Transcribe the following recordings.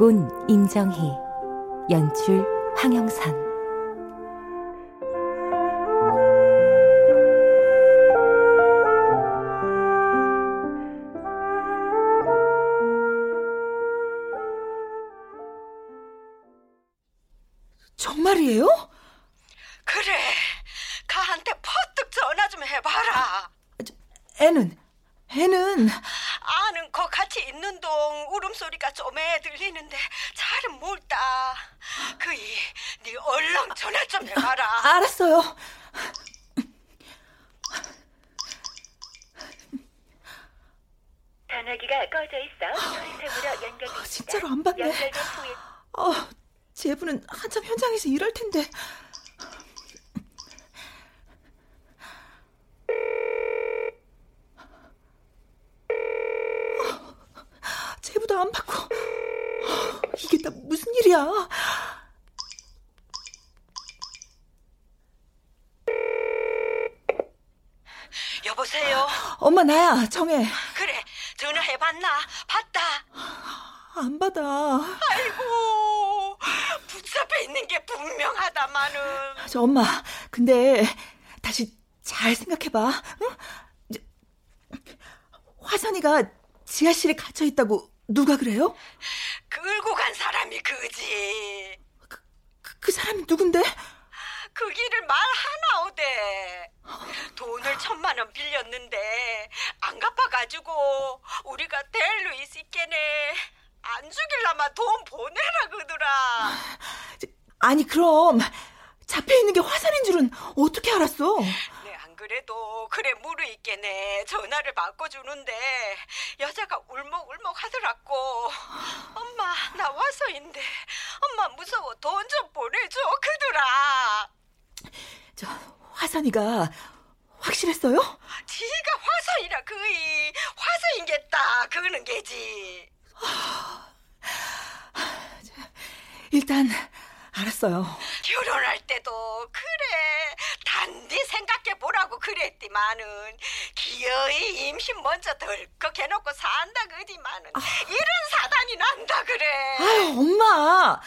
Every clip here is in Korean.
극본 임정희 연출 황영선 여보세요. 엄마 나야 정해. 그래 전화해봤나? 봤다. 안 받아. 아이고 붙잡혀 있는 게 분명하다마는. 저 엄마 근데 다시 잘 생각해봐. 응? 화선이가 지하실에 갇혀 있다고 누가 그래요? 끌고 간 사람이 그지. 그, 그 사람이 누군데? 그 길을 말 하나 오대. 돈을 천만 원 빌렸는데 안 갚아가지고 우리가 델루이스 있겠네. 안 죽일라마 돈 보내라 그더라. 아니 그럼 잡혀 있는 게 화살인 줄은 어떻게 알았어? 네, 안 그래도 그래 무르 있겠네. 전화를 바꿔주는데 여자가 울먹울먹 하더라고. 엄마 나 와서인데 엄마 무서워 돈 좀 보내줘 그더라. 저 화선이가 확실했어요? 지가 화서이라 그이 화서인겠다 그는 게지. 일단 알았어요. 결혼할 때도 그래 단디 생각해 보라고 그랬디만은 기어이 임신 먼저 덜컥 해놓고 산다 그지만은 이런 사단이 난다 그래. 아유 엄마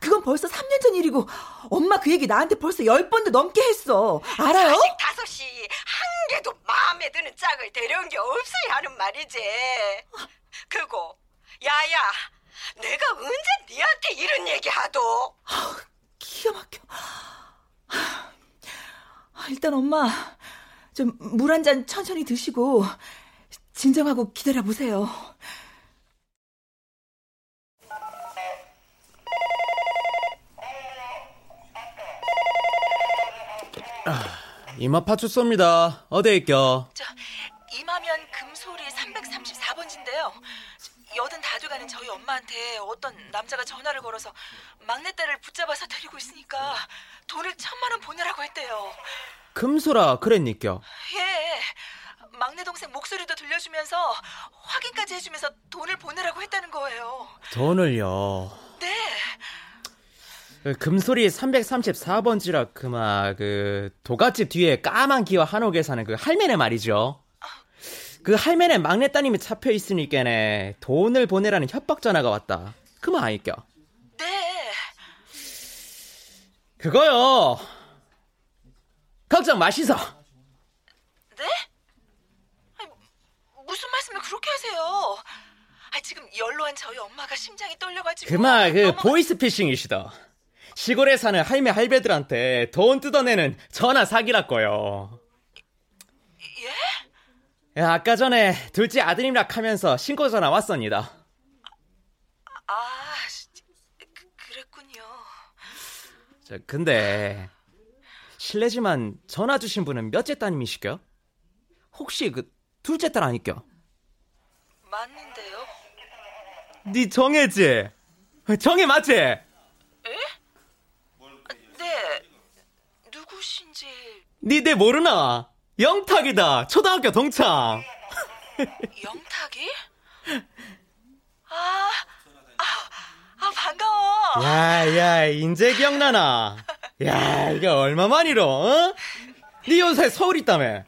그건 벌써 3년 전 일이고 엄마 그 얘기 나한테 벌써 10번도 넘게 했어. 알아요? 자식 다섯이 한 개도 마음에 드는 짝을 데려온 게 없어야 하는 말이지. 그고 야야 내가 언제 니한테 이런 얘기 하도? 기가 막혀. 아, 일단 엄마 좀 물 한 잔 천천히 드시고 진정하고 기다려 보세요. 이마 파출소입니다. 어디에 있겨? 저 이마면 금소리 334번지인데요. 여든 다 돼가는 저희 엄마한테 어떤 남자가 전화를 걸어서 막내딸을 붙잡아서 데리고 있으니까 돈을 천만 원 보내라고 했대요. 금소라 그랬니겨? 예. 막내 동생 목소리도 들려주면서 확인까지 해주면서 돈을 보내라고 했다는 거예요. 돈을요. 네. 그 금소리 334번지라 그마 그 도가집 뒤에 까만 기와 한옥에 사는 그 할매네 말이죠. 그 할매네 막내 따님이 잡혀 있으니까네 돈을 보내라는 협박 전화가 왔다. 그만 아니껴. 네. 그거요. 걱정 마시소. 네? 아니, 무슨 말씀을 그렇게 하세요? 아, 지금 연로한 저희 엄마가 심장이 떨려가지고. 그마 그 너무- 보이스피싱이시다. 시골에 사는 할매 할배들한테 돈 뜯어내는 전화 사기랄거요. 예? 아까 전에 둘째 아드님락 하면서 신고 전화 왔습니다. 아, 씨, 그, 그랬군요. 저, 근데 실례지만 전화 주신 분은 몇째 따님이시겨? 혹시 그 둘째 딸 아니껴? 맞는데요? 네 정혜지? 정혜 맞지? 네. 누구신지. 니내 모르나? 영탁이다. 초등학교 동창. 영탁이? 아, 아, 아 반가워. 야, 야, 인제 기억나나? 야, 이게 얼마만이로, 어? 네 요새 서울 있다며.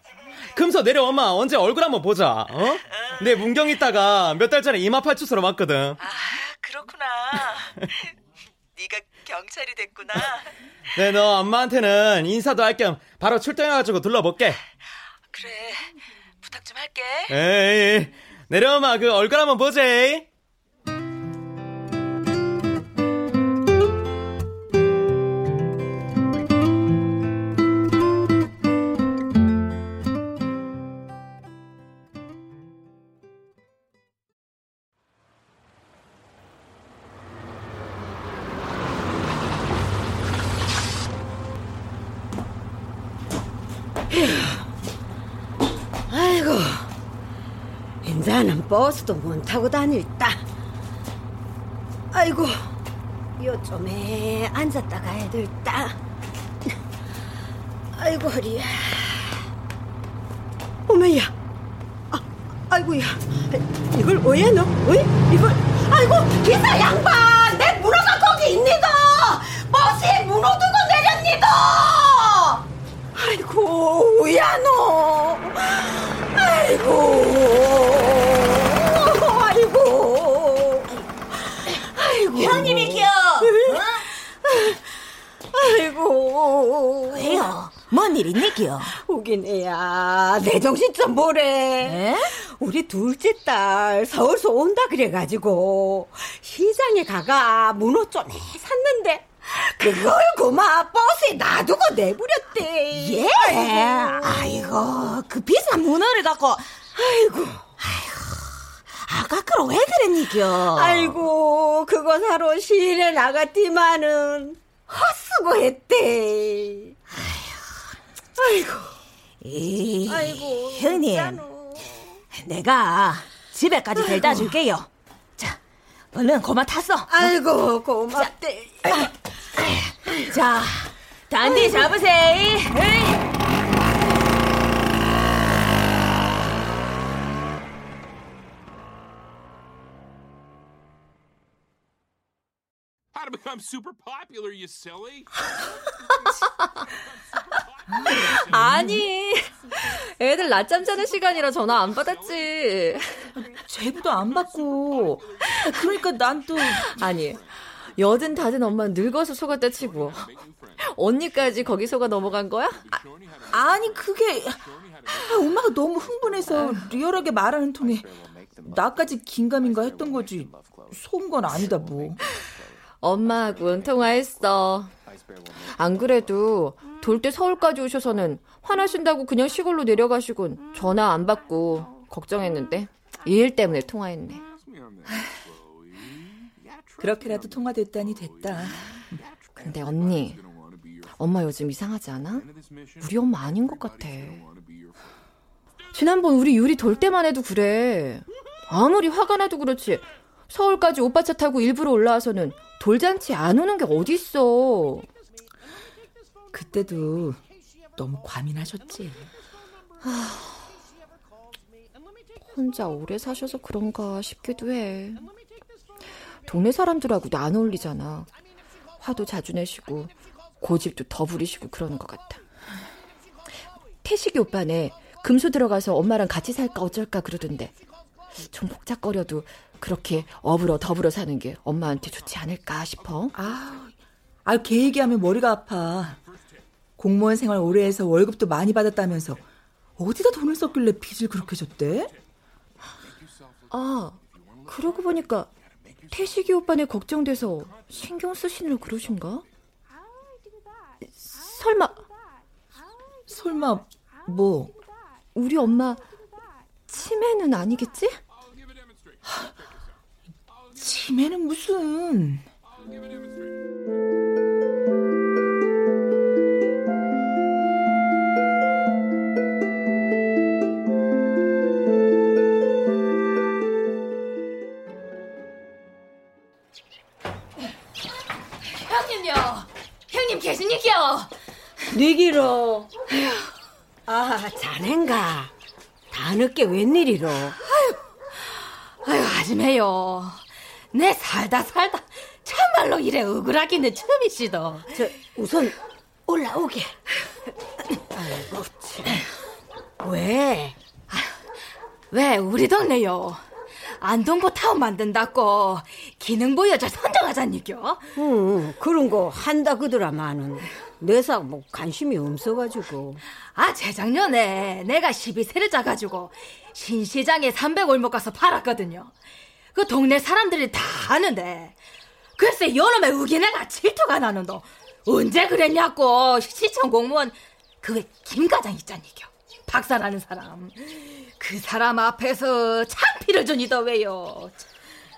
금서 내려 엄마 언제 얼굴 한번 보자, 어? 내 문경 있다가 몇 달 전에 이마팔추소로 왔거든. 아, 그렇구나. 네가 경찰이 됐구나. 네, 너 엄마한테는 인사도 할 겸 바로 출동해가지고 둘러볼게. 그래, 부탁 좀 할게. 에이, 내려 엄마 그 얼굴 한번 보자. 버스도 못 타고 다닐다. 아이고, 요점에 앉았다 가야 될다. 아이고, 허리야. 어머야. 아, 아이고야. 이걸 왜 너? 왜? 이걸, 아이고, 기사 양반! 내 문어가 거기 있니다! 버스에 문어 두고 내렸니다! 아이고, 우야, 너! 아이고, 뭔일 있니기요? 오긴 애야. 내 정신 좀 보래. 에? 우리 둘째 딸 서울서 온다 그래가지고 시장에 가가 문어 좀 샀는데 그걸 고마 버스에 놔두고 내버렸대. 예? 아이고, 그 비싼 문어를 갖고. 아이고. 아까 그럼 왜 그랬니겨? 아이고, 그거 사러 시일에 나갔지만은 헛수고 했대. 아이고, 이, 아이고. 형님, 진짜로. 내가 집에까지 데려다 줄게요. 자, 얼른 고마 탔어. 아이고, 고맙대. 자, 단디 잡으세요. 에이. How to become super popular, you silly. 아니, 애들 낮잠 자는 시간이라 전화 안 받았지. 제부도 안 받고. 그러니까 난 또. 아니, 여든 다든 엄마 늙어서 속았다 치고. 언니까지 거기 속아 넘어간 거야? 아 니, 그게. 아, 엄마가 너무 흥분해서 리얼하게 말하는 통에 나까지 긴가민가 했던 거지. 속은 건 아니다, 뭐. 엄마하고는 통화했어. 안 그래도 돌 때 서울까지 오셔서는 화나신다고 그냥 시골로 내려가시곤 전화 안 받고 걱정했는데 이일 때문에 통화했네. 그렇게라도 통화됐다니 됐다. 근데 언니, 엄마 요즘 이상하지 않아? 우리 엄마 아닌 것 같아. 지난번 우리 유리 돌 때만 해도 그래. 아무리 화가 나도 그렇지. 서울까지 오빠 차 타고 일부러 올라와서는 돌잔치 안 오는 게 어딨어. 그때도 너무 과민하셨지. 혼자 오래 사셔서 그런가 싶기도 해. 동네 사람들하고도 안 어울리잖아. 화도 자주 내시고 고집도 더 부리시고 그러는 것 같아. 태식이 오빠네 금수 들어가서 엄마랑 같이 살까 어쩔까 그러던데 좀 복잡거려도 그렇게 어불어 더불어 사는 게 엄마한테 좋지 않을까 싶어. 아, 아, 걔 얘기하면 머리가 아파. 공무원 생활 오래 해서 월급도 많이 받았다면서 어디다 돈을 썼길래 빚을 그렇게 졌대? 아, 그러고 보니까 태식이 오빠네 걱정돼서 신경 쓰시느라 그러신가? 설마 설마 뭐 우리 엄마 치매는 아니겠지? 치매는 무슨 니기로. 아, 자넨가. 다 늦게 웬일이로. 아유, 하지매요. 내 살다 살다 참 정말로 이래 억울하기는 처음이시다. 저 우선 올라오게. 아이고 참. 왜? 왜 우리 동네요? 안동구 타운 만든다고 기능부 여자 선정하자니겨? 응, 그런 거 한다 그더라마는 내사 뭐 관심이 없어가지고. 아 재작년에 내가 12세를 짜가지고 신시장에 300올목 가서 팔았거든요. 그 동네 사람들이 다 아는데 글쎄 요놈의 의기내가 질투가 나는도 언제 그랬냐고 시청 공무원 그게 김과장 있잖니겨 박사라는 사람 그 사람 앞에서 창피를 주니다 왜요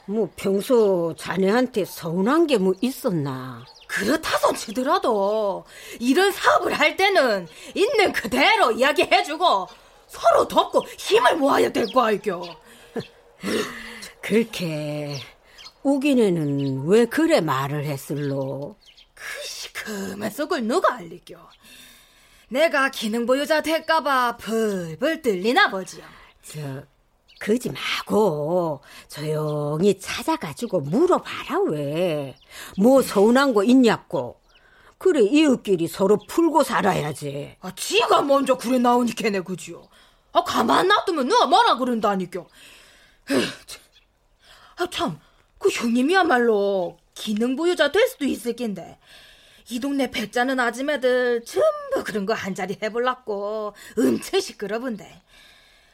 뭐 평소 자네한테 서운한 게 뭐 있었나? 그렇다손 치더라도 이런 사업을 할 때는 있는 그대로 이야기해주고 서로 돕고 힘을 모아야 될 거 알겨 그렇게 우기네는 왜 그래 말을 했을로? 그 시큼한 속을 누가 알리겨? 내가 기능 보유자 될까봐 벌벌 떨리나 보지요. 저 그지 마고 조용히 찾아가지고 물어봐라 왜? 뭐 서운한 거 있냐고. 그래 이웃끼리 서로 풀고 살아야지. 아, 지가 먼저 그래 나오니까네 그지요. 아 가만 놔두면 누가 뭐라 그런다니까. 아 참, 그 형님이야말로 기능 보유자 될 수도 있을 낀데 이 동네 배짜는 아줌매들 전부 그런 거 한 자리 해볼랐고 엄청 시끄러운데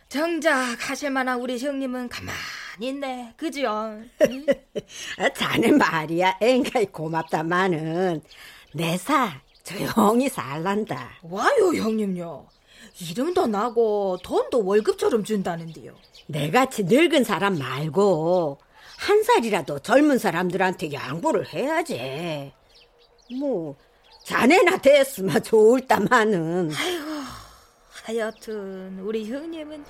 정작 하실 만한 우리 형님은 가만히 있네 그지요? 응? 아, 자네 말이야 앵가이 고맙다마는 내사 조용히 살란다. 와요 형님요. 이름도 나고 돈도 월급처럼 준다는데요. 내같이 늙은 사람 말고 한 살이라도 젊은 사람들한테 양보를 해야지. 뭐 자네나 됐으면 좋을다마는. 아이고 하여튼 우리 형님은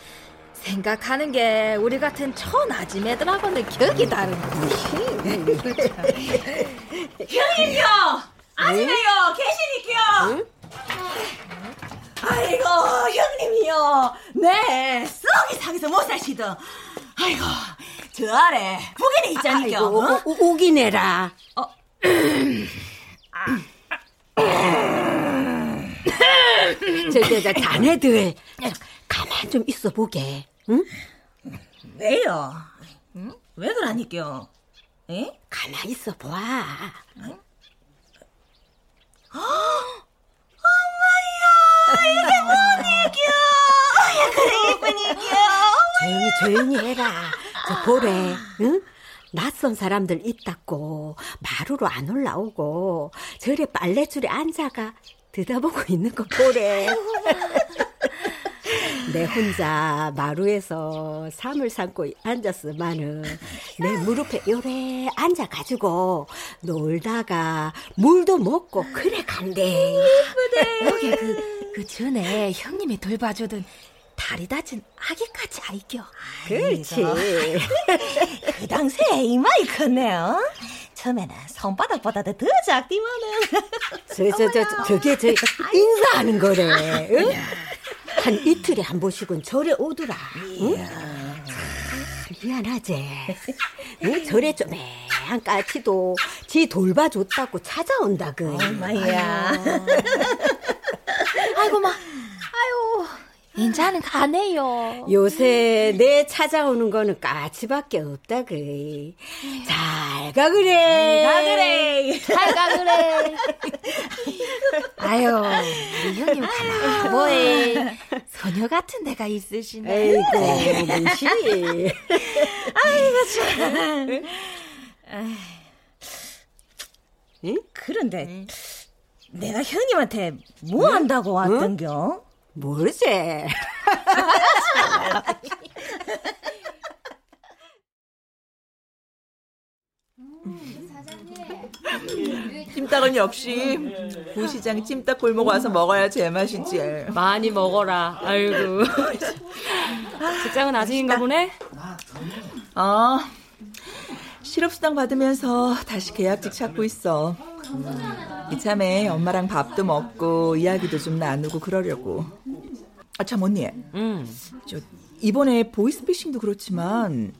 생각하는 게 우리 같은 천아지매들하고는 격이 다른 거지. 형님요, 아지매요, 계시니까요. 아이고 형님이요. 네 썩이 상에서 못 사시던. 아이고 저 아래 있잖니까. 아이고 어? 우, 우기네라. 저, 저, 저, 자네들 가만 좀 있어 보게. 응? 왜요? 응? 왜 그러니까요? 에? 가만 있어 봐. 조용히 조용히 해라. 저 보래. 응? 낯선 사람들 있다고 마루로 안 올라오고 저래 빨래줄에 앉아가 들여다보고 있는 거 보래. 내 혼자 마루에서 삼을 삼고 앉았으마는 내 무릎에 요래 앉아가지고 놀다가 물도 먹고 그래 간대. 여기 그, 그 전에 형님이 돌봐주던 다리 다친 아기까지 아이겨. 그렇지. 그 당시에 이 마이 컸네요. 처음에는 손바닥보다도 더 작디만은. 저, 저, 저, 저, 저게 저 인사하는 거래. 응? 한 이틀에 한 번씩은 절에 오더라. 응? 참 미안하지. 응? 절에 좀한 까치도 지 돌봐줬다고 찾아온다 그. 엄마야. 아이고 마, 인자는 가네요. 요새 내 찾아오는 거는 까치밖에 없다 그. 잘가 그래. 가 그래. 잘 가 그래. 아유, 우리 형님 가만 뭐해. 소녀 같은 데가 있으시네. 에이고, 무시. 아이고 참. 응? 그런데 내가 형님한테 뭐 한다고 왔던겨? 모르지. 찜닭은 역시 부시장 찜닭 골목 와서 먹어야 제맛이지. 많이 먹어라. 아이고. 직장은 아직인가 보네? 어, 실업수당 받으면서 다시 계약직 찾고 있어. 이참에 엄마랑 밥도 먹고 이야기도 좀 나누고 그러려고. 아, 참 언니. 응. 저 이번에 보이스피싱도 그렇지만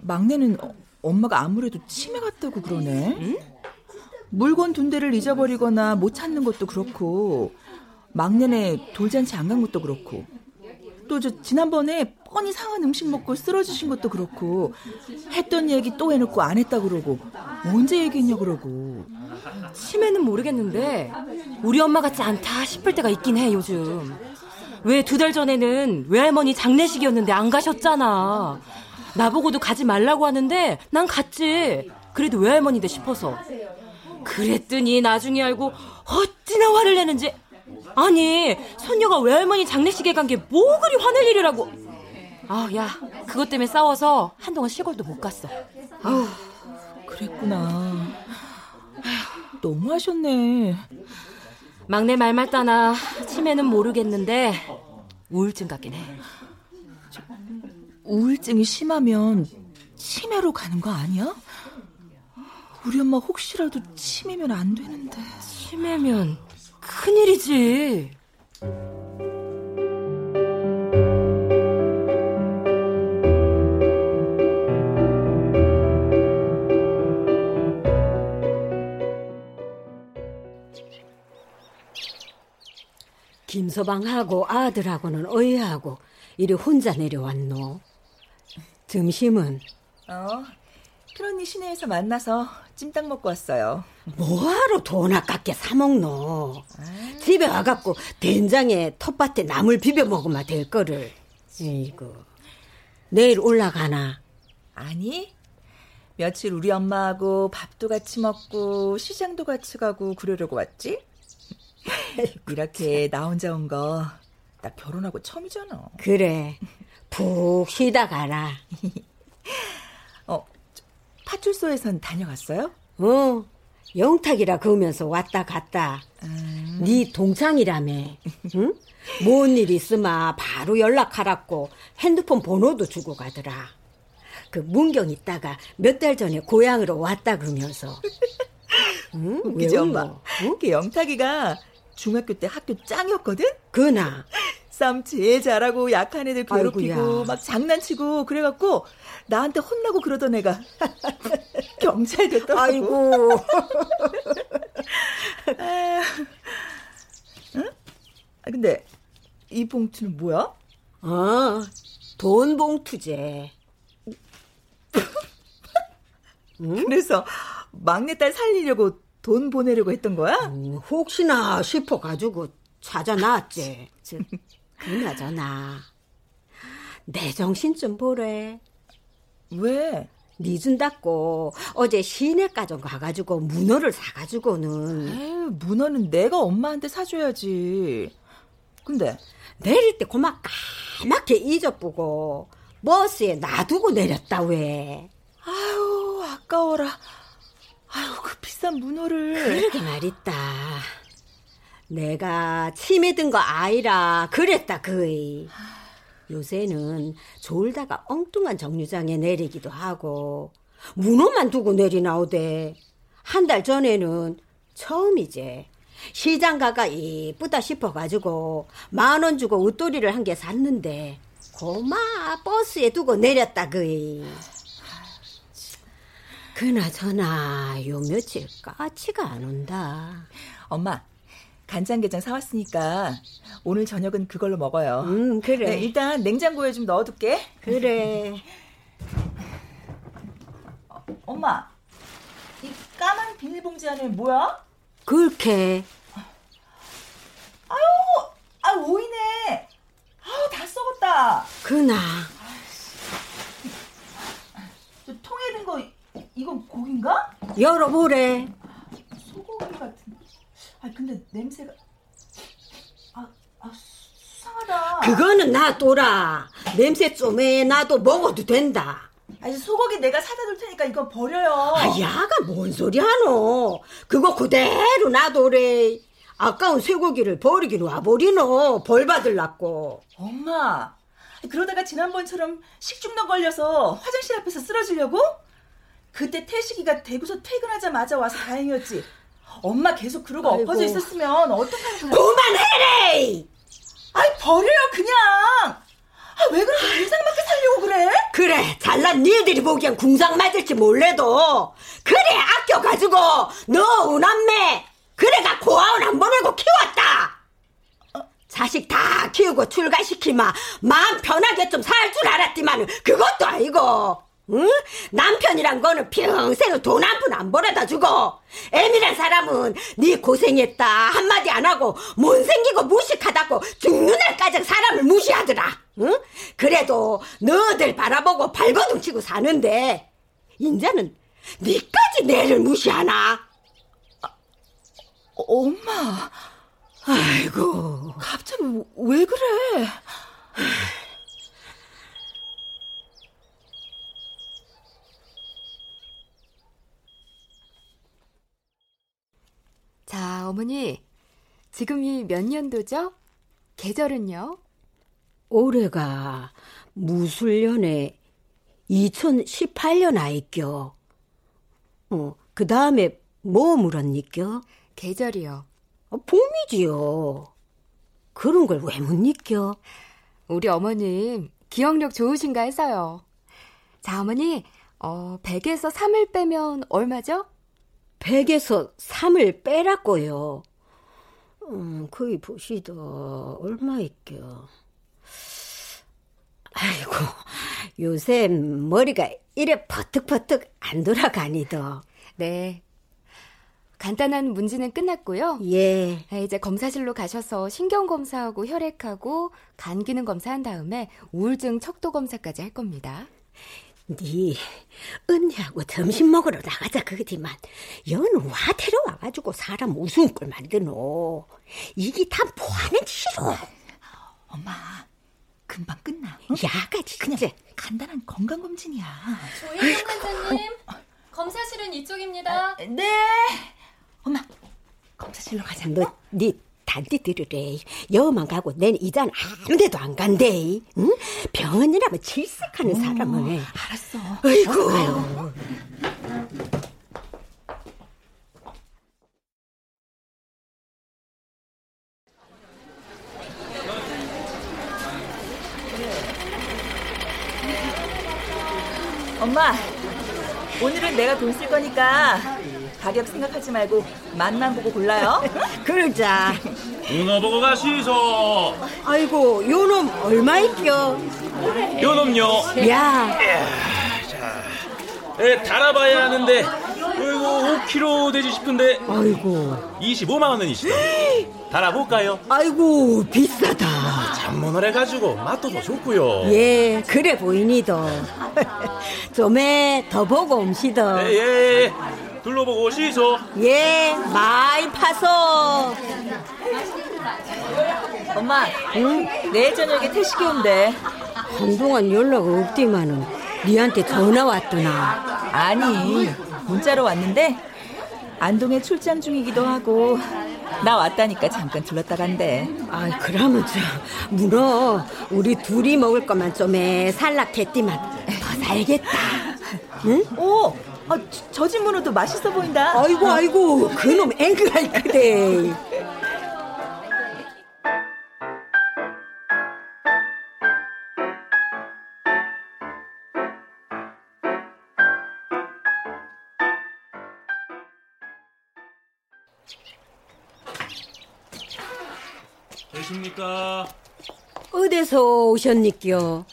막내는 어, 엄마가 아무래도 치매 같다고 그러네. 응? 물건 둔 데를 잊어버리거나 못 찾는 것도 그렇고 막내네 돌잔치 안 간 것도 그렇고 또 저 지난번에 뻔히 상한 음식 먹고 쓰러지신 것도 그렇고 했던 얘기 또 해놓고 안 했다 그러고 언제 얘기했냐 그러고. 치매는 모르겠는데 우리 엄마 같지 않다 싶을 때가 있긴 해 요즘. 왜 두 달 전에는 외할머니 장례식이었는데 안 가셨잖아. 나보고도 가지 말라고 하는데 난 갔지. 그래도 외할머니인데 싶어서. 그랬더니 나중에 알고 어찌나 화를 내는지. 아니 손녀가 외할머니 장례식에 간 게 뭐 그리 화낼 일이라고 아 야 그것 때문에 싸워서 한동안 시골도 못 갔어 아우 그랬구나 너무 하셨네 막내 말말 따나 치매는 모르겠는데 우울증 같긴 해 우울증이 심하면 치매로 가는 거 아니야? 우리 엄마 혹시라도 치매면 안 되는데. 치매면 큰일이지. 김서방하고 아들하고는 어이하고 이리 혼자 내려왔노. 점심은? 어, 큰언니 시내에서 만나서 찜닭 먹고 왔어요. 뭐하러 돈 아깝게 사 먹노? 집에 와갖고 된장에 텃밭에 나물 비벼 먹으면 될 거를. 이거 내일 올라가나? 아니 며칠 우리 엄마하고 밥도 같이 먹고 시장도 같이 가고 그러려고 왔지. 이렇게 나 혼자 온 거 나 결혼하고 처음이잖아. 그래 푹 쉬다 가라. 어 파출소에선 다녀갔어요? 어 영탁이라 그러면서 왔다 갔다. 음. 네 동창이라며. 응? 뭔 일 있으마 바로 연락하라고 핸드폰 번호도 주고 가더라. 그 문경 있다가 몇 달 전에 고향으로 왔다 그러면서. 응? 왜 엄마? 응? 그 영탁이가 중학교 때 학교 짱이었거든? 그나. 싸움 제일 잘하고 약한 애들 괴롭히고 아이고야. 막 장난치고 그래갖고 나한테 혼나고 그러던 애가 경찰 됐더라고. 아이고. 응? 아, 근데 이 봉투는 뭐야? 아, 돈 봉투제. 응? 그래서 막내딸 살리려고 돈 보내려고 했던 거야? 음, 혹시나 싶어 가지고 찾아 놨지. 그나저나 내 정신 좀 보래. 왜? 니 준다고 어제 시내가정 가가지고 문어를 사가지고는. 에이, 문어는 내가 엄마한테 사줘야지. 근데 내릴 때 고막 까맣게 잊어보고 버스에 놔두고 내렸다 왜. 아유 아까워라. 아유 그 비싼 문어를. 그러게 말있다. 내가 치매 든 거 아이라 그랬다 그이. 요새는 졸다가 엉뚱한 정류장에 내리기도 하고 문어만 두고 내리나오대. 한 달 전에는 처음이지. 시장 가가 이쁘다 싶어가지고 만 원 주고 웃돌이를 한 개 샀는데 고마 버스에 두고 내렸다 그이. 그나저나 요 며칠 까치가 안 온다. 엄마 간장게장 사왔으니까 오늘 저녁은 그걸로 먹어요. 음, 그래. 네, 일단 냉장고에 좀 넣어둘게. 그래. 어, 엄마, 이 까만 비닐봉지 안에 뭐야? 그렇게. 아유, 아 오이네. 아우 다 썩었다. 그나. 저 통에 든 거 이건 고기인가? 열어보래. 소고기 같은. 아 근데 냄새가 아, 아 수상하다. 그거는 놔둬라. 냄새 좀해 놔도 먹어도 된다. 아니 소고기 내가 사다 줄 테니까 이거 버려요. 아 야가 뭔 소리 하노? 그거 그대로 놔둬래. 아까운 쇠고기를 버리긴 와버리노. 벌 받을라고. 엄마. 그러다가 지난번처럼 식중독 걸려서 화장실 앞에서 쓰러지려고? 그때 태식이가 대구서 퇴근하자마자 와서 다행이었지. 엄마 계속 그러고 아이고. 엎어져 있었으면 어떡하는 거야? 그만해래! 아이 버려요 그냥. 아, 왜 그렇게 궁상 맞게 살려고 그래? 그래 잘난 니들이 보기엔 궁상 맞을지 몰라도 그래 아껴가지고 너 우남매 그래가 고아원 안 보내고 키웠다 자식 다 키우고 출가시키마 마음 편하게 좀 살 줄 알았지만 그것도 아니고 응? 남편이란 거는 평생을 돈 한 푼 안 벌어다 주고. 애미란 사람은 네 고생했다 한마디 안 하고 못생기고 무식하다고 죽는 날까지 사람을 무시하더라. 응? 그래도 너들 바라보고 발버둥 치고 사는데 인자는 니까지 내를 무시하나? 어, 엄마. 아이고. 갑자기 왜 그래 자, 어머니. 지금이 몇 년도죠? 계절은요? 올해가 무술년에 2018년 아이껴. 어, 그 다음에 뭐 물었니껴? 계절이요. 어, 봄이지요. 그런 걸 왜 못 느껴? 우리 어머님 기억력 좋으신가 해서요. 자, 어머니, 어, 100에서 3을 빼면 얼마죠? 100에서 3을 빼라고요. 음, 거기 보시다. 얼마 있겨. 아이고, 요새 머리가 이래 퍼뜩퍼뜩 안 돌아가니더. 네. 간단한 문제는 끝났고요. 예. 이제 검사실로 가셔서 신경 검사하고 혈액하고 간 기능 검사한 다음에 우울증 척도 검사까지 할 겁니다. 네 언니하고 점심 먹으러 나가자 그거지만 여는 와 데려와가지고 사람 웃음꼴 만드노. 이게 다 뭐하는 짓이로 엄마 금방 끝나. 어? 야가지 그냥 간단한 건강검진이야. 조혜경 원장님 검사실은 이쪽입니다. 네. 엄마 검사실로 가자. 너네 단디 들으래. 여만 가고 낸 이잔 아무데도 안 간대. 응? 병원이라면 질색하는 사람을. 어, 알았어. 아이고. 아유. 엄마, 오늘은 내가 돈 쓸 거니까 가격 생각하지 말고 맛만 보고 골라요. 그러자. 누나 보고 가시소. 아이고, 요놈 얼마 있겨? 요놈요. 야. 자, 에, 달아봐야 하는데, 아이고, 5kg 되지 싶은데. 아이고. 25만 원이시다. 달아볼까요? 아이고, 비싸다. 잠문을 해가지고 맛도 더 좋고요. 예, 그래 보이니도. 좀에 더 보고 옴시더. 예, 예. 둘러보고 오시소. 예, 많이 파소. 엄마, 응? 내일 저녁에 태식이 온대. 한동안 연락 없디만은 니한테 전화 왔더나. 아니, 문자로 왔는데 안동에 출장 중이기도 하고 나 왔다니까 잠깐 들렀다 간대. 아, 그러면 저 문어 우리 둘이 먹을 것만 좀에 살락했디만 더 살겠다. 응? 오, 아, 저진 문어도 맛있어 보인다. 아이고 아이고 그놈 앵그할 그대. 계십니까? 어디서 오셨니겨?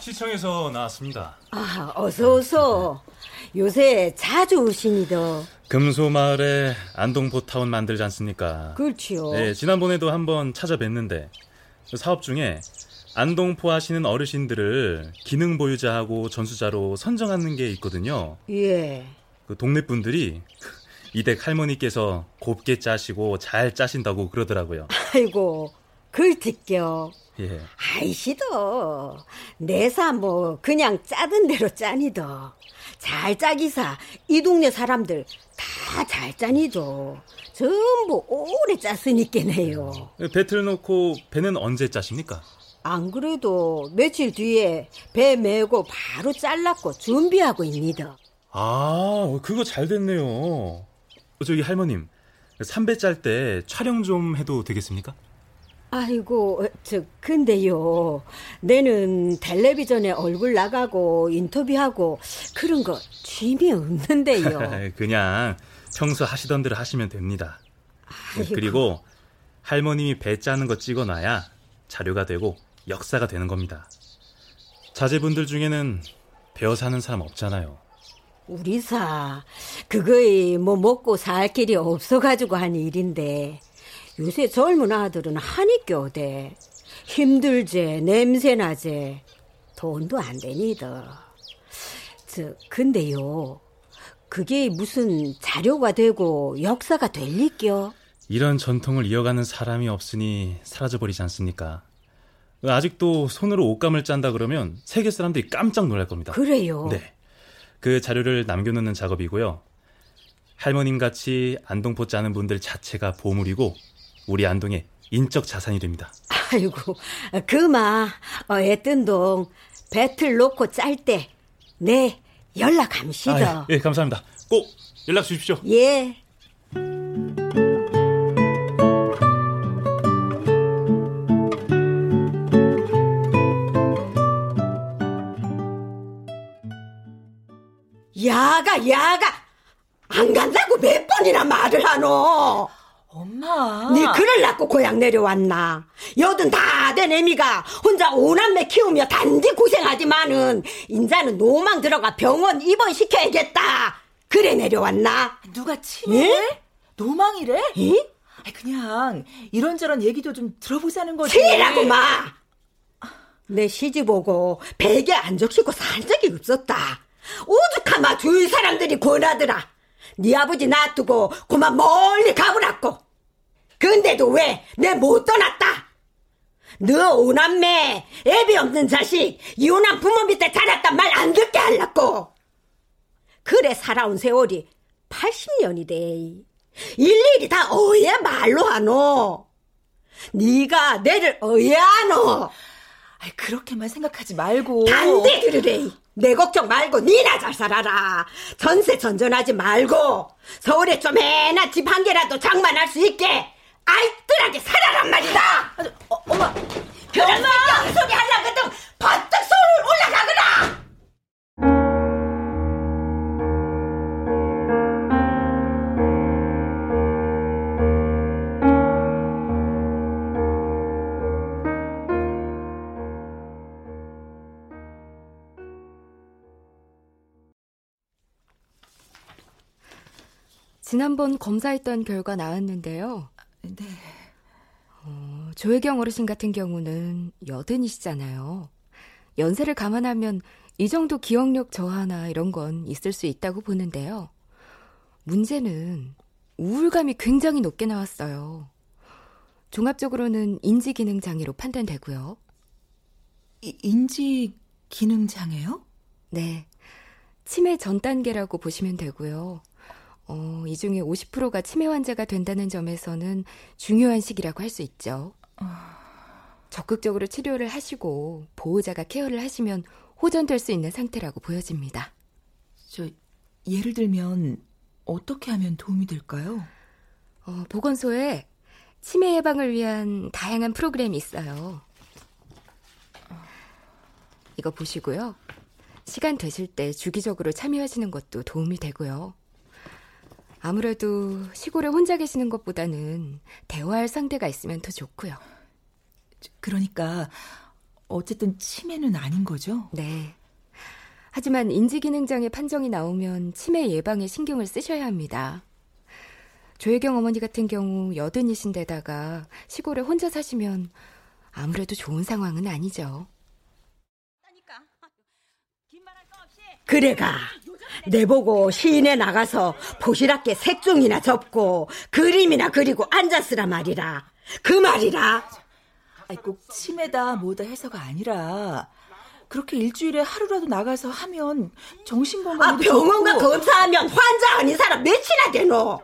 시청에서 나왔습니다. 아, 어서 어서. 요새 자주 오시니더. 금소마을에 안동보타운 만들지 않습니까? 그렇지요. 네, 지난번에도 한번 찾아뵀는데 그 사업 중에 안동포 하시는 어르신들을 기능 보유자하고 전수자로 선정하는 게 있거든요. 예. 그 동네 분들이 이댁 할머니께서 곱게 짜시고 잘 짜신다고 그러더라고요. 아이고, 글티겨. 예. 아이시더. 내사 뭐 그냥 짜던 대로 짜니더. 잘 짜기사 이 동네 사람들 다 잘 짜니도. 전부 오래 짰으니께네요. 배틀 놓고 배는 언제 짜십니까? 안 그래도 며칠 뒤에 배 메고 바로 잘랐고 준비하고 있니다. 아, 그거 잘 됐네요. 저기 할머님, 삼배 짤 때 촬영 좀 해도 되겠습니까? 아이고, 저, 근데요. 내는 텔레비전에 얼굴 나가고 인터뷰하고 그런 거 취미 없는데요. 그냥 평소 하시던 대로 하시면 됩니다. 아이고. 그리고 할머님이 배 짜는 거 찍어놔야 자료가 되고 역사가 되는 겁니다. 자제분들 중에는 배워 사는 사람 없잖아요. 우리 사, 그거이 뭐 먹고 살 길이 없어가지고 한 일인데, 요새 젊은 아들은 한이 껴대. 힘들제, 냄새나제, 돈도 안 되니다. 저, 근데요, 그게 무슨 자료가 되고 역사가 될 리겨? 이런 전통을 이어가는 사람이 없으니 사라져버리지 않습니까? 아직도 손으로 옷감을 짠다 그러면 세계 사람들이 깜짝 놀랄 겁니다. 그래요? 네. 그 자료를 남겨놓는 작업이고요. 할머님 같이 안동포 짜는 분들 자체가 보물이고 우리 안동의 인적 자산이 됩니다. 아이고, 그마, 어, 애뜬동, 배틀 놓고 짤 때, 네, 연락함시다. 아, 예, 감사합니다. 꼭 연락 주십시오. 예. 야가, 야가! 안 간다고 몇 번이나 말을 하노? 엄마. 네 그를 낳고 고향 내려왔나? 여든 다 된 애미가 혼자 오남매 키우며 단디 고생하지만은 인자는 노망 들어가 병원 입원시켜야겠다. 그래 내려왔나? 누가 치매? 예? 노망이래? 예? 아니, 그냥 이런저런 얘기도 좀 들어보자는 거지. 치라고 마! 내 시집 오고 베개 안 적시고 산 적이 없었다. 오죽하마 주위 사람들이 권하더라. 네 아버지 놔두고 그만 멀리 가보라고. 근데도 왜 내 못 떠났다? 너 오남매 애비 없는 자식 이혼한 부모 밑에 자랐단 말 안 듣게 하려고. 그래 살아온 세월이 80년이 돼. 일일이 다 어예 말로 하노. 네가 내를 어예 하노. 아이, 그렇게만 생각하지 말고. 단디 들으래. 내 걱정 말고 니나 잘 살아라. 전세 전전하지 말고 서울에 쪼매난 집한 개라도 장만할 수 있게 알뜰하게 살아란 말이다. 어, 엄마. 그런 쓸데없는 소리 하려거든 버뜩 서울 올라가거라. 지난번 검사했던 결과 나왔는데요. 네. 어, 조혜경 어르신 같은 경우는 여든이시잖아요. 연세를 감안하면 이 정도 기억력 저하나 이런 건 있을 수 있다고 보는데요. 문제는 우울감이 굉장히 높게 나왔어요. 종합적으로는 인지기능 장애로 판단되고요. 인지 기능 장애요? 네. 치매 전 단계라고 보시면 되고요. 어, 이 중에 50%가 치매 환자가 된다는 점에서는 중요한 시기라고 할 수 있죠. 적극적으로 치료를 하시고 보호자가 케어를 하시면 호전될 수 있는 상태라고 보여집니다. 저 예를 들면 어떻게 하면 도움이 될까요? 어, 보건소에 치매 예방을 위한 다양한 프로그램이 있어요. 이거 보시고요. 시간 되실 때 주기적으로 참여하시는 것도 도움이 되고요. 아무래도 시골에 혼자 계시는 것보다는 대화할 상대가 있으면 더 좋고요. 그러니까 어쨌든 치매는 아닌 거죠? 네. 하지만 인지기능장애 판정이 나오면 치매 예방에 신경을 쓰셔야 합니다. 조혜경 어머니 같은 경우 여든이신데다가 시골에 혼자 사시면 아무래도 좋은 상황은 아니죠. 그래가 내보고 시인에 나가서 포시랍게 색종이나 접고 그림이나 그리고 앉았으라 말이라. 그 말이라. 아이 꼭 치매다 뭐다 해서가 아니라 그렇게 일주일에 하루라도 나가서 하면 정신건강에도 아 병원과 좋고. 검사하면 환자 아닌 사람 몇이나 되노.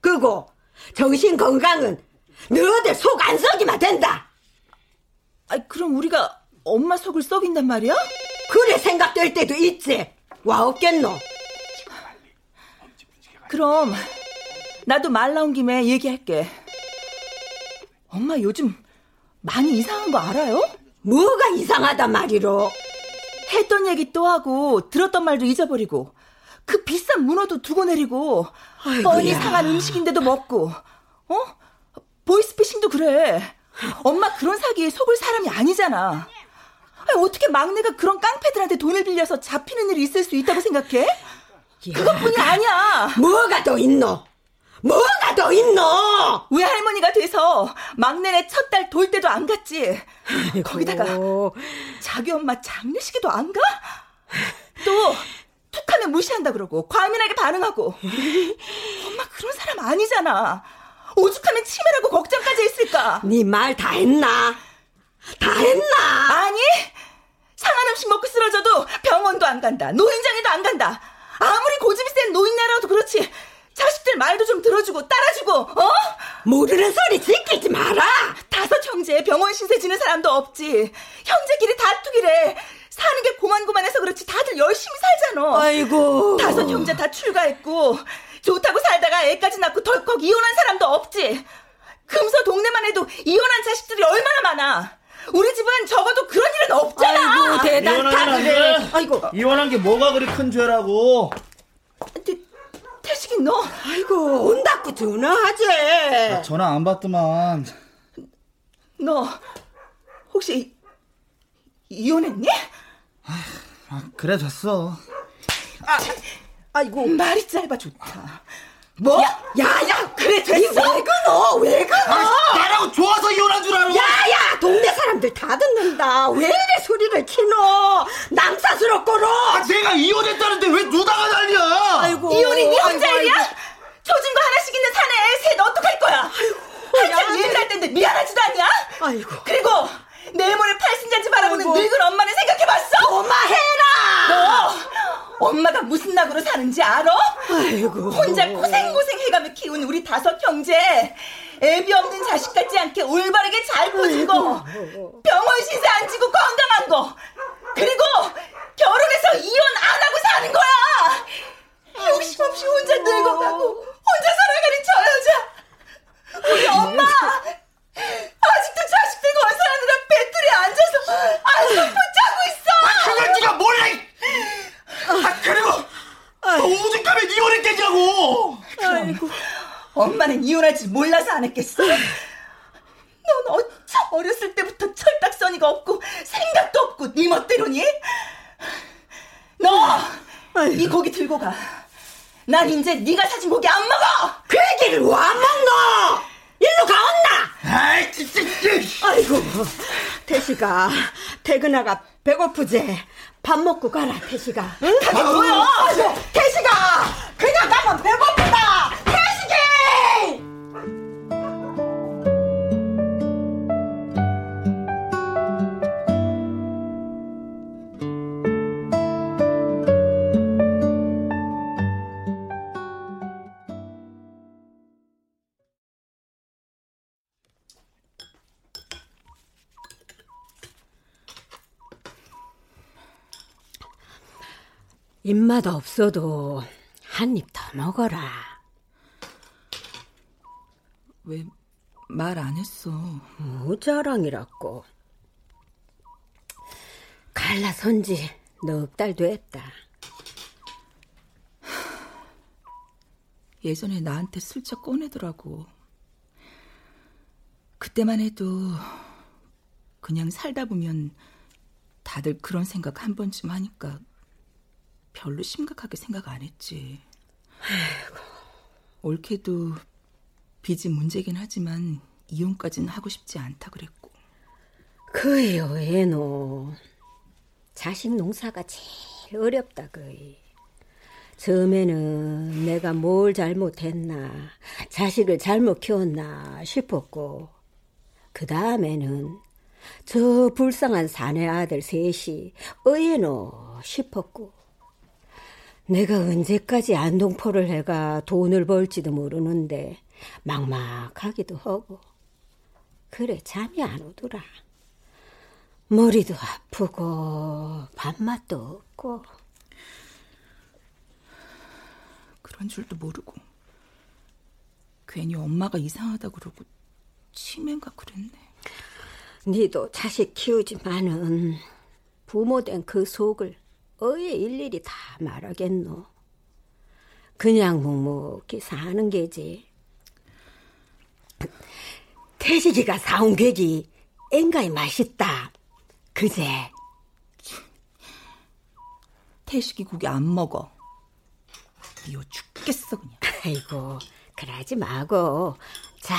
그고 정신건강은 너희들 속 안 썩이면 된다. 아이 그럼 우리가 엄마 속을 썩인단 말이야? 그래 생각될 때도 있지 와 없겠노 그럼 나도 말 나온 김에 얘기할게. 엄마 요즘 많이 이상한 거 알아요? 뭐가 이상하단 말이로? 했던 얘기 또 하고 들었던 말도 잊어버리고 그 비싼 문어도 두고 내리고 아이고야. 뻔히 상한 음식인데도 먹고 어? 보이스피싱도 그래. 엄마 그런 사기에 속을 사람이 아니잖아. 아니, 어떻게 막내가 그런 깡패들한테 돈을 빌려서 잡히는 일이 있을 수 있다고 생각해? 그것뿐이 아니야. 뭐가 더 있노? 뭐가 더 있노? 왜 할머니가 돼서 막내네 첫 달 돌 때도 안 갔지? 아이고. 거기다가 자기 엄마 장례식에도 안 가? 또 툭하면 무시한다 그러고 과민하게 반응하고 엄마 그런 사람 아니잖아. 오죽하면 치매라고 걱정까지 했을까? 네 말 다 했나? 다 했나? 아니 상한 음식 먹고 쓰러져도 병원도 안 간다. 노인장에도 안 간다. 아무리 고집이 센 노인네라도 그렇지. 자식들 말도 좀 들어주고 따라주고 어? 모르는 소리 지키지 마라. 다섯 형제 병원 신세 지는 사람도 없지. 형제끼리 다투기래. 사는 게 고만고만해서 그렇지 다들 열심히 살잖아. 아이고. 다섯 형제 다 출가했고 좋다고 살다가 애까지 낳고 덜컥 이혼한 사람도 없지. 금서 동네만 해도 이혼한 자식들이 얼마나 많아. 우리 집은 적어도 그런 일은 없잖아. 아이고 대단하다 그래. 아이고 이혼한 게 뭐가 그리 큰 죄라고? 태, 태식이 너. 아이고 온다고 전화하지. 아, 전화 안 받더만. 너 혹시 이혼했니? 아, 그래 됐어. 아, 아이고 말이 짧아 좋다. 뭐? 야, 야, 야 그래 됐어. 왜 그너? 왜 그너? 아, 나라고 좋아서 이혼한 줄 알아? 야 야, 동네 사람들 다 듣는다. 왜 이래 소리를 치노? 낭사스럽고로. 아, 내가 이혼했다는데 왜 누나가 난리야? 아이고, 이혼이 네 혼자 일이야? 조준 거 하나씩 있는 사내에 셋 어떡할 거야? 한참 예민할 텐데 미안하지도 않냐? 아이고. 그리고 내 모를 팔순잔치 바라보는 아이고. 늙은 엄마는 생각해봤어? 고마해라. 너 엄마가 무슨 낙으로 사는지 알아? 아이고. 혼자 고생고생 해가며 키운 우리 다섯 형제. 애비 없는 자식 같지 않게 올바르게 잘 거. 병원 신세 안 지고 건강한 거. 그리고 결혼해서 이혼 안 하고 사는 거야. 욕심 없이 혼자 늙어가고 혼자 살아가는 저 여자. 우리 엄마. 아직도 자식들 건사하느라 배틀에 앉아서 안속 붙잡고 있어. 아, 그걸 네가 몰래. 아, 그리고 너 오죽하면 이혼했겠냐고. 아이고. 엄마는 이혼할 줄 몰라서 안 했겠어. 넌 어쩜 어렸을 때부터 철딱서니가 없고 생각도 없고 네 멋대로니? 너 이 고기 들고 가. 난 이제 네가 사준 고기 안 먹어. 그 얘기를 왜 안 먹노? 일로 가온나? 아이. 아이고 태식아 퇴근하가 배고프지? 밥 먹고 가라 태식아. 응? 아, 뭐야? 태식아 그냥 가면 배고프다. 입맛 없어도 한 입 더 먹어라. 왜 말 안 했어? 뭐 자랑이라고. 갈라 선 지 넉 달 됐다. 예전에 나한테 슬쩍 꺼내더라고. 그때만 해도 그냥 살다 보면 다들 그런 생각 한 번쯤 하니까 별로 심각하게 생각 안 했지. 아이고. 옳게도 빚이 문제긴 하지만 이혼까지는 하고 싶지 않다 그랬고. 그요, 애노. 자식 농사가 제일 어렵다, 그이. 처음에는 내가 뭘 잘못했나, 자식을 잘못 키웠나 싶었고, 그 다음에는 저 불쌍한 사내 아들 셋이 어예노 싶었고, 내가 언제까지 안동포를 해가 돈을 벌지도 모르는데 막막하기도 하고 그래 잠이 안 오더라. 머리도 아프고 밥맛도 없고 그런 줄도 모르고 괜히 엄마가 이상하다 그러고 치매인가 그랬네. 니도 자식 키우지만은 부모된 그 속을 어에 일일이 다 말하겠노. 그냥 묵묵히 사는 게지. 태식이가 사온 괴기 앵가이 맛있다. 그제? 태식이 고기 안 먹어. 미워 죽겠어 그냥. 아이고 그러지 마고. 자,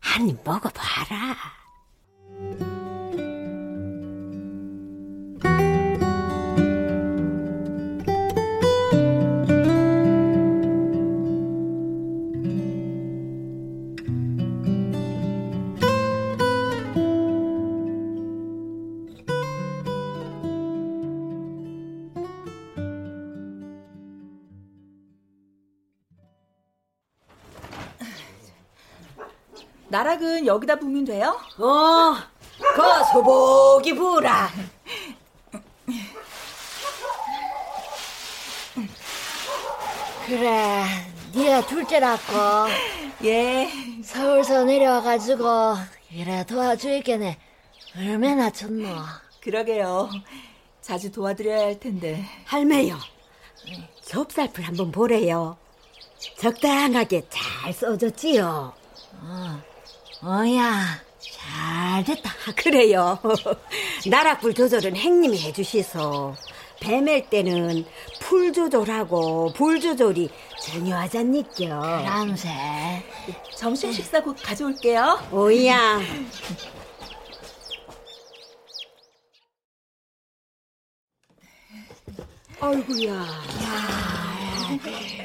한 입 먹어봐라. 나락은 여기다 부으면 돼요? 어, 그 소복이 부으라. 그래, 네가 둘째라고. 예. 서울서 내려와가지고 이래 도와주겠네. 얼마나 좋노. 그러게요. 자주 도와드려야 할 텐데. 할매요. 좁쌀풀 한번 보래요. 적당하게 잘 써졌지요. 어, 어야, 잘 됐다. 아, 그래요. 나락불 조절은 행님이 해주시소. 뱀일 때는 풀 조절하고 불 조절이 중요하잖니껴. 그람세. 점심 식사 곧 가져올게요. 오야. 아이고야.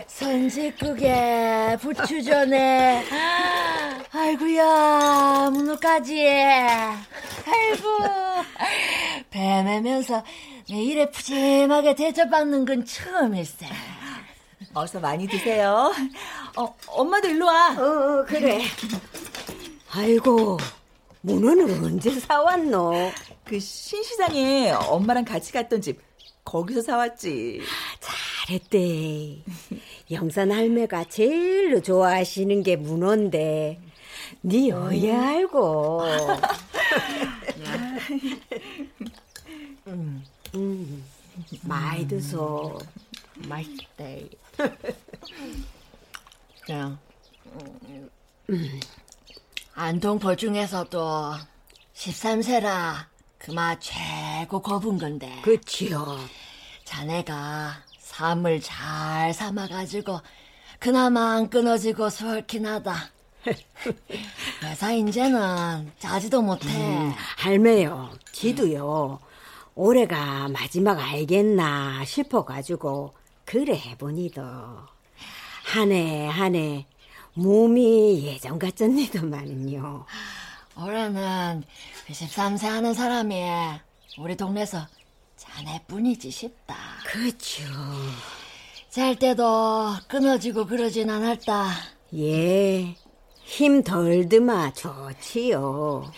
선지국에 부추전에 아이고야 문어까지 아이고 뱀매면서 내 이래 푸짐하게 대접받는 건 처음일세 어서 많이 드세요. 어, 엄마도 일로 와. 어, 어 그래. 아이고, 문어는 언제 사왔노? 그 신시장에 엄마랑 같이 갔던 집 거기서 사왔지. 잘했대. 영산 할매가 제일로 좋아하시는 게 문어인데 네 어야 알고. 음, 음, 많이 드소. 맛있대. 음. 안동벌 중에서도 13세라 그마 최고 거분 건데. 그치요. 자네가 삶을 잘 삼아가지고 그나마 안 끊어지고 수월긴 하다. 회사 인제는 자지도 못해. 음, 할매요, 지도요. 올해가 마지막 알겠나 싶어가지고 그래 해보니도 한 해 한 해 몸이 예전 같잖니더만요. 올해는 13세 하는 사람이 우리 동네에서 자네뿐이지 싶다. 그쵸. 잘 때도 끊어지고 그러진 않았다. 예, 힘 덜 드마 좋지요.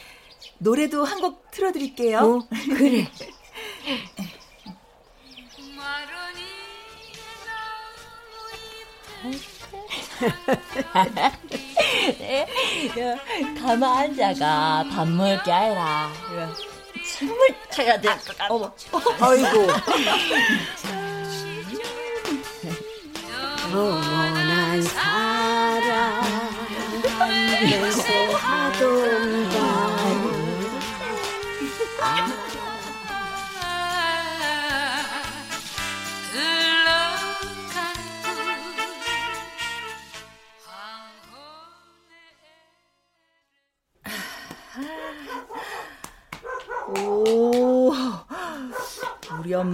노래도 한 곡 틀어드릴게요. 어, 그래. 가만 앉아가 밥 먹을 게 아니라 춤을 춰야 될 것 같아. 어머, 아이고. 영원한 사랑 하동강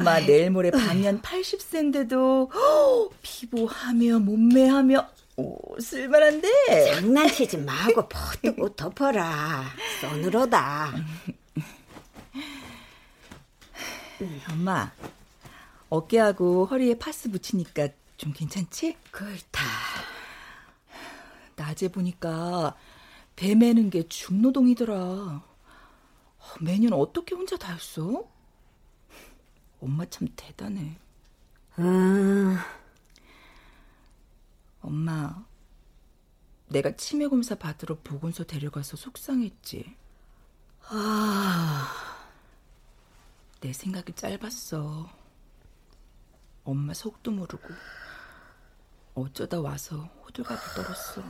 엄마 내일 모레 반년 80세인데도 피부하며 몸매하며 오, 쓸만한데. 장난치지 마고 퍼뜩 옷 덮어라. 손으로다. 엄마, 어깨하고 허리에 파스 붙이니까 좀 괜찮지? 그렇다. 낮에 보니까 배 매는 게 중노동이더라. 매년 어떻게 혼자 다 했어? 엄마 참 대단해. 음. 엄마, 내가 치매 검사 받으러 보건소 데려가서 속상했지. 아, 내 생각이 짧았어. 엄마 속도 모르고 어쩌다 와서 호들갑을 떨었어.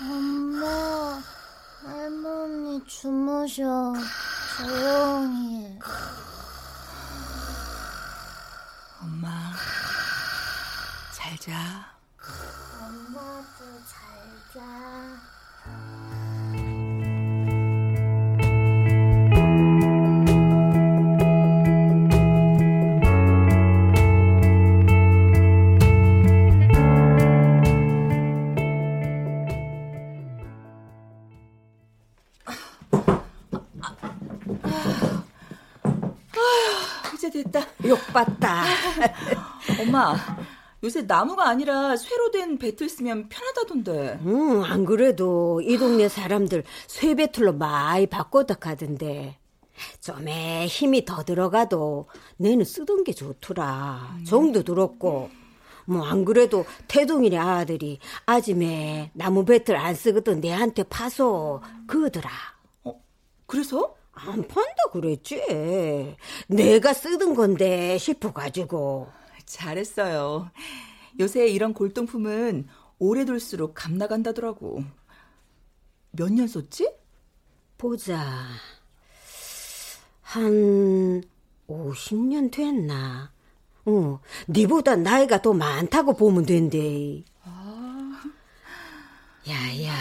엄마, 할머니 주무셔. 조용히. 엄마, 잘 자. 엄마도 잘 자. 엄마, 요새 나무가 아니라 쇠로 된 배틀 쓰면 편하다던데. 응, 안 그래도 이 동네 사람들 쇠 배틀로 많이 바꿔다 가던데. 좀에 힘이 더 들어가도 내는 쓰던 게 좋더라. 정도 들었고. 뭐 안 그래도 태동이네 아들이 아침에 나무 배틀 안 쓰거든 내한테 파서 그러더라. 어, 그래서? 안 판다 그랬지. 내가 쓰던 건데 싶어가지고. 잘했어요. 요새 이런 골동품은 오래 둘수록 값 나간다더라고. 몇 년 썼지? 보자. 한 50년 됐나? 어, 니보다 나이가 더 많다고 보면 된대. 아. 야야,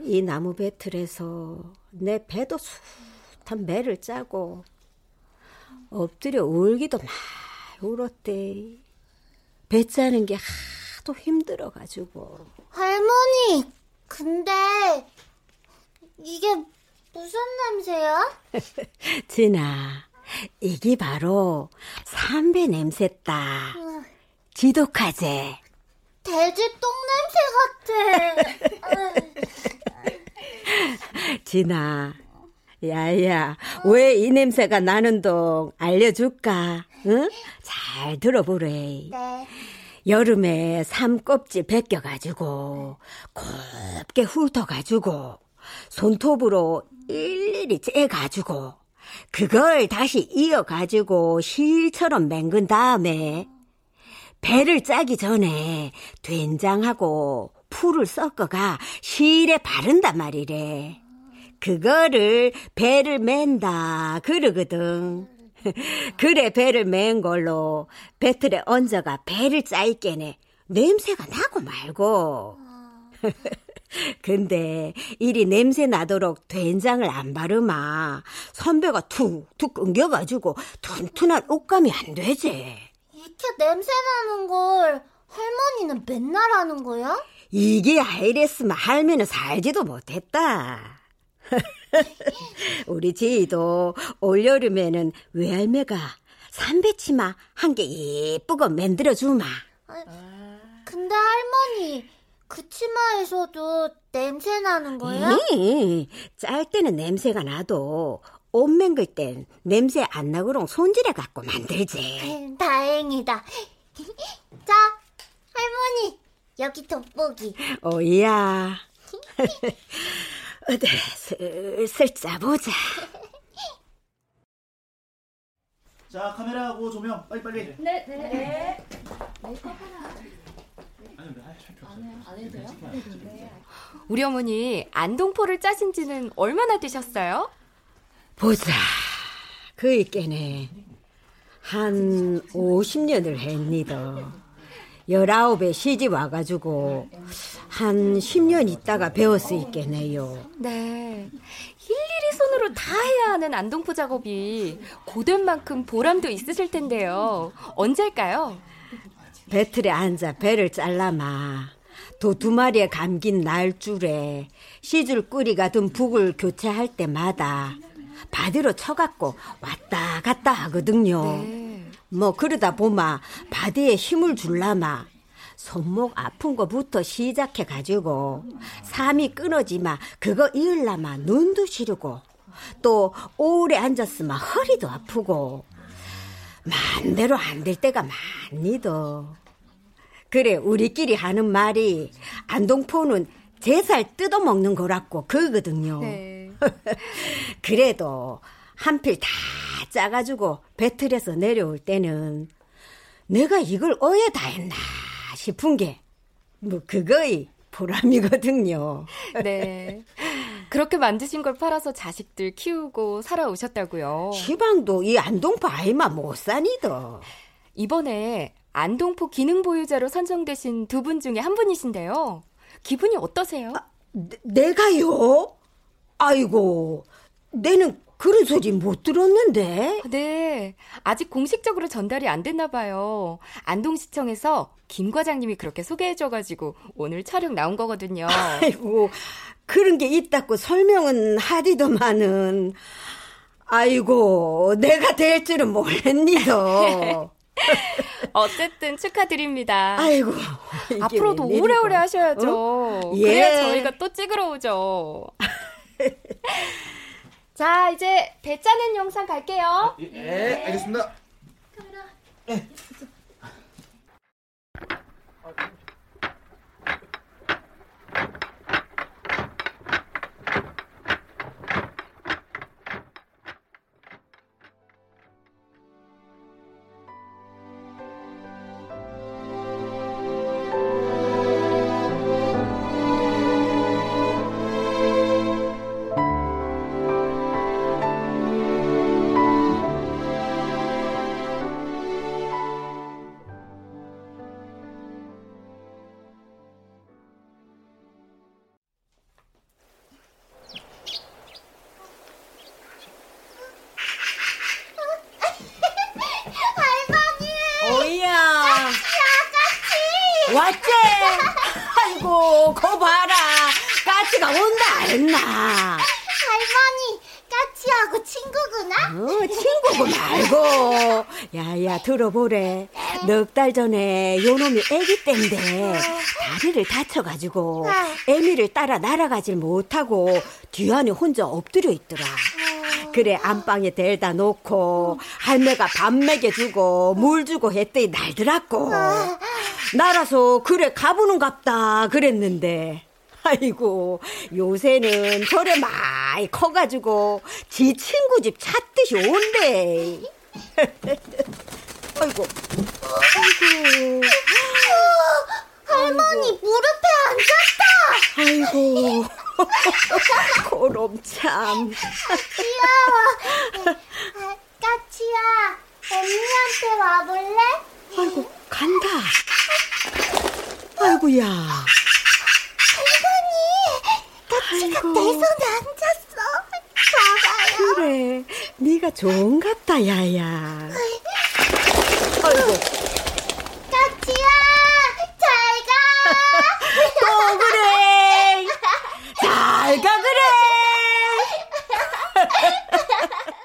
이 나무 배틀에서 내 배도 숱한 매를 짜고 엎드려 울기도 많이 울었대. 배 짜는 게 하도 힘들어가지고. 할머니, 근데 이게 무슨 냄새야? 진아, 이게 바로 삼배 냄새다. 응. 지독하지? 돼지 똥 냄새 같아. 진아, 야야, 왜 이 냄새가 나는 동 알려줄까? 응? 잘 들어보래. 네. 여름에 삼 껍질 벗겨가지고 곱게 훑어가지고 손톱으로 일일이 째가지고 그걸 다시 이어가지고 실처럼 맹근 다음에 배를 짜기 전에 된장하고 풀을 섞어가 실에 바른단 말이래. 그거를 배를 맨다 그러거든. 그래 배를 맨 걸로 배틀에 얹어가 배를 짜있게네 냄새가 나고 말고. 근데 이리 냄새 나도록 된장을 안 바르마 선배가 툭툭 끊겨가지고 튼튼한 옷감이 안 되지. 이렇게 냄새 나는 걸 할머니는 맨날 하는 거야? 이게 아이랬으면 할매는 살지도 못했다. 우리 지희도 올여름에는 외할매가 삼배치마 한 개 예쁘고 만들어 주마. 근데 할머니 그 치마에서도 냄새 나는 거야? 응, 짤 때는 냄새가 나도 옷 맹글 땐 냄새 안 나고롱 손질해 갖고 만들지. 다행이다. 자, 할머니 여기 돋보기. 오야. 어디 슬슬 짜보자. 자 카메라하고 조명 빨리 빨리. 네, 네. 네. 우리 어머니 안동포를 짜신 지는 얼마나 되셨어요? 보자. 그 있게네. 한 50년을 했니다. 19에 시집 와가지고 한 10년 있다가 배웠을 있겠네요. 네. 일일이 손으로 다 해야 하는 안동포 작업이 고된 만큼 보람도 있으실 텐데요. 언제일까요? 배틀에 앉아 배를 잘라마. 도 두 마리에 감긴 날줄에 시줄 꾸리가 든 북을 교체할 때마다 바디로 쳐갖고 왔다 갔다 하거든요. 네. 뭐 그러다 보마 바디에 힘을 줄라마 손목 아픈 거부터 시작해 가지고 삶이 끊어지마 그거 이을라마 눈도 시르고 또 오래 앉았으면 허리도 아프고 마음대로 안 될 때가 많니도 그래 우리끼리 하는 말이 안동포는 제살 뜯어먹는 거라고 그거든요. 네. 그래도 한 필 다 짜가지고 배틀에서 내려올 때는 내가 이걸 어에 다 했나 싶은 게 뭐 그거의 보람이거든요. 네. 그렇게 만드신 걸 팔아서 자식들 키우고 살아오셨다고요. 시방도 이 안동포 아이만 못 사니더. 이번에 안동포 기능 보유자로 선정되신 두 분 중에 한 분이신데요. 기분이 어떠세요? 아, 내, 내가요? 아이고, 내는 그런 소리 못 들었는데. 네. 아직 공식적으로 전달이 안 됐나 봐요. 안동시청에서 김 과장님이 그렇게 소개해줘가지고 오늘 촬영 나온 거거든요. 아이고, 그런 게 있다고 설명은 하디더만은. 아이고, 내가 될 줄은 몰랐니더. 어쨌든 축하드립니다. 아이고. 앞으로도 오래오래 하셔야죠. 어? 예. 그래야 저희가 또 찍으러 오죠. 자, 이제 배 짜는 영상 갈게요. 예, 네, 알겠습니다. 카메라. 네. 왔지? 아이고, 거 봐라. 까치가 온다, 했나? 할머니, 까치하고 친구구나? 어, 친구고 말고. 야야, 들어보래. 넉 달 전에 요놈이 애기 땐데 다리를 다쳐가지고 애미를 따라 날아가질 못하고 뒤안에 혼자 엎드려 있더라. 그래 안방에 데려다 놓고 할매가 밥 먹여주고 물 주고 했더니 날더라고 날아서 그래 가보는 갑다 그랬는데. 아이고 요새는 저래 많이 커가지고 지 친구 집 찾듯이 온대. 아이고. 아이고. 할머니 무릎에 앉았다. 아이고. 고롬 참. 귀여워. 아, 까치야 언니한테 와볼래? 아이고 간다. 아이고야. 할머니 까치가 내 손에 앉았어. 봐봐요. 그래. 네가 좋은갑다 야야. 아이고. 까치야 잘 가. 또 그래. 잘 가 그래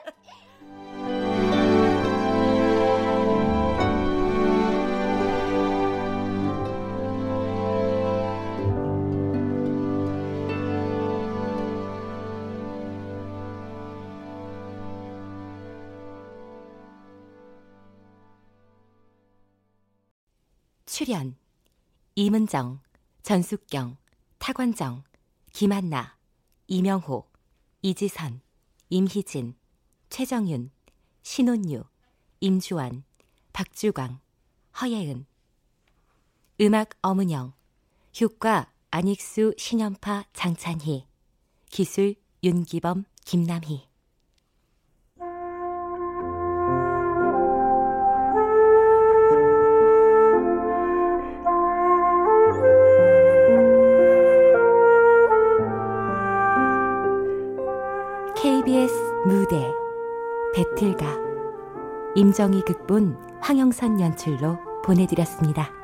출연 이문정, 전숙경, 타관정, 김한나, 이명호, 이지선, 임희진, 최정윤, 신혼유, 임주환, 박주광, 허예은. 음악 어문영 효과 안익수, 신연파, 장찬희 기술 윤기범, 김남희 배틀가 임정희 극본 황영선 연출로 보내드렸습니다.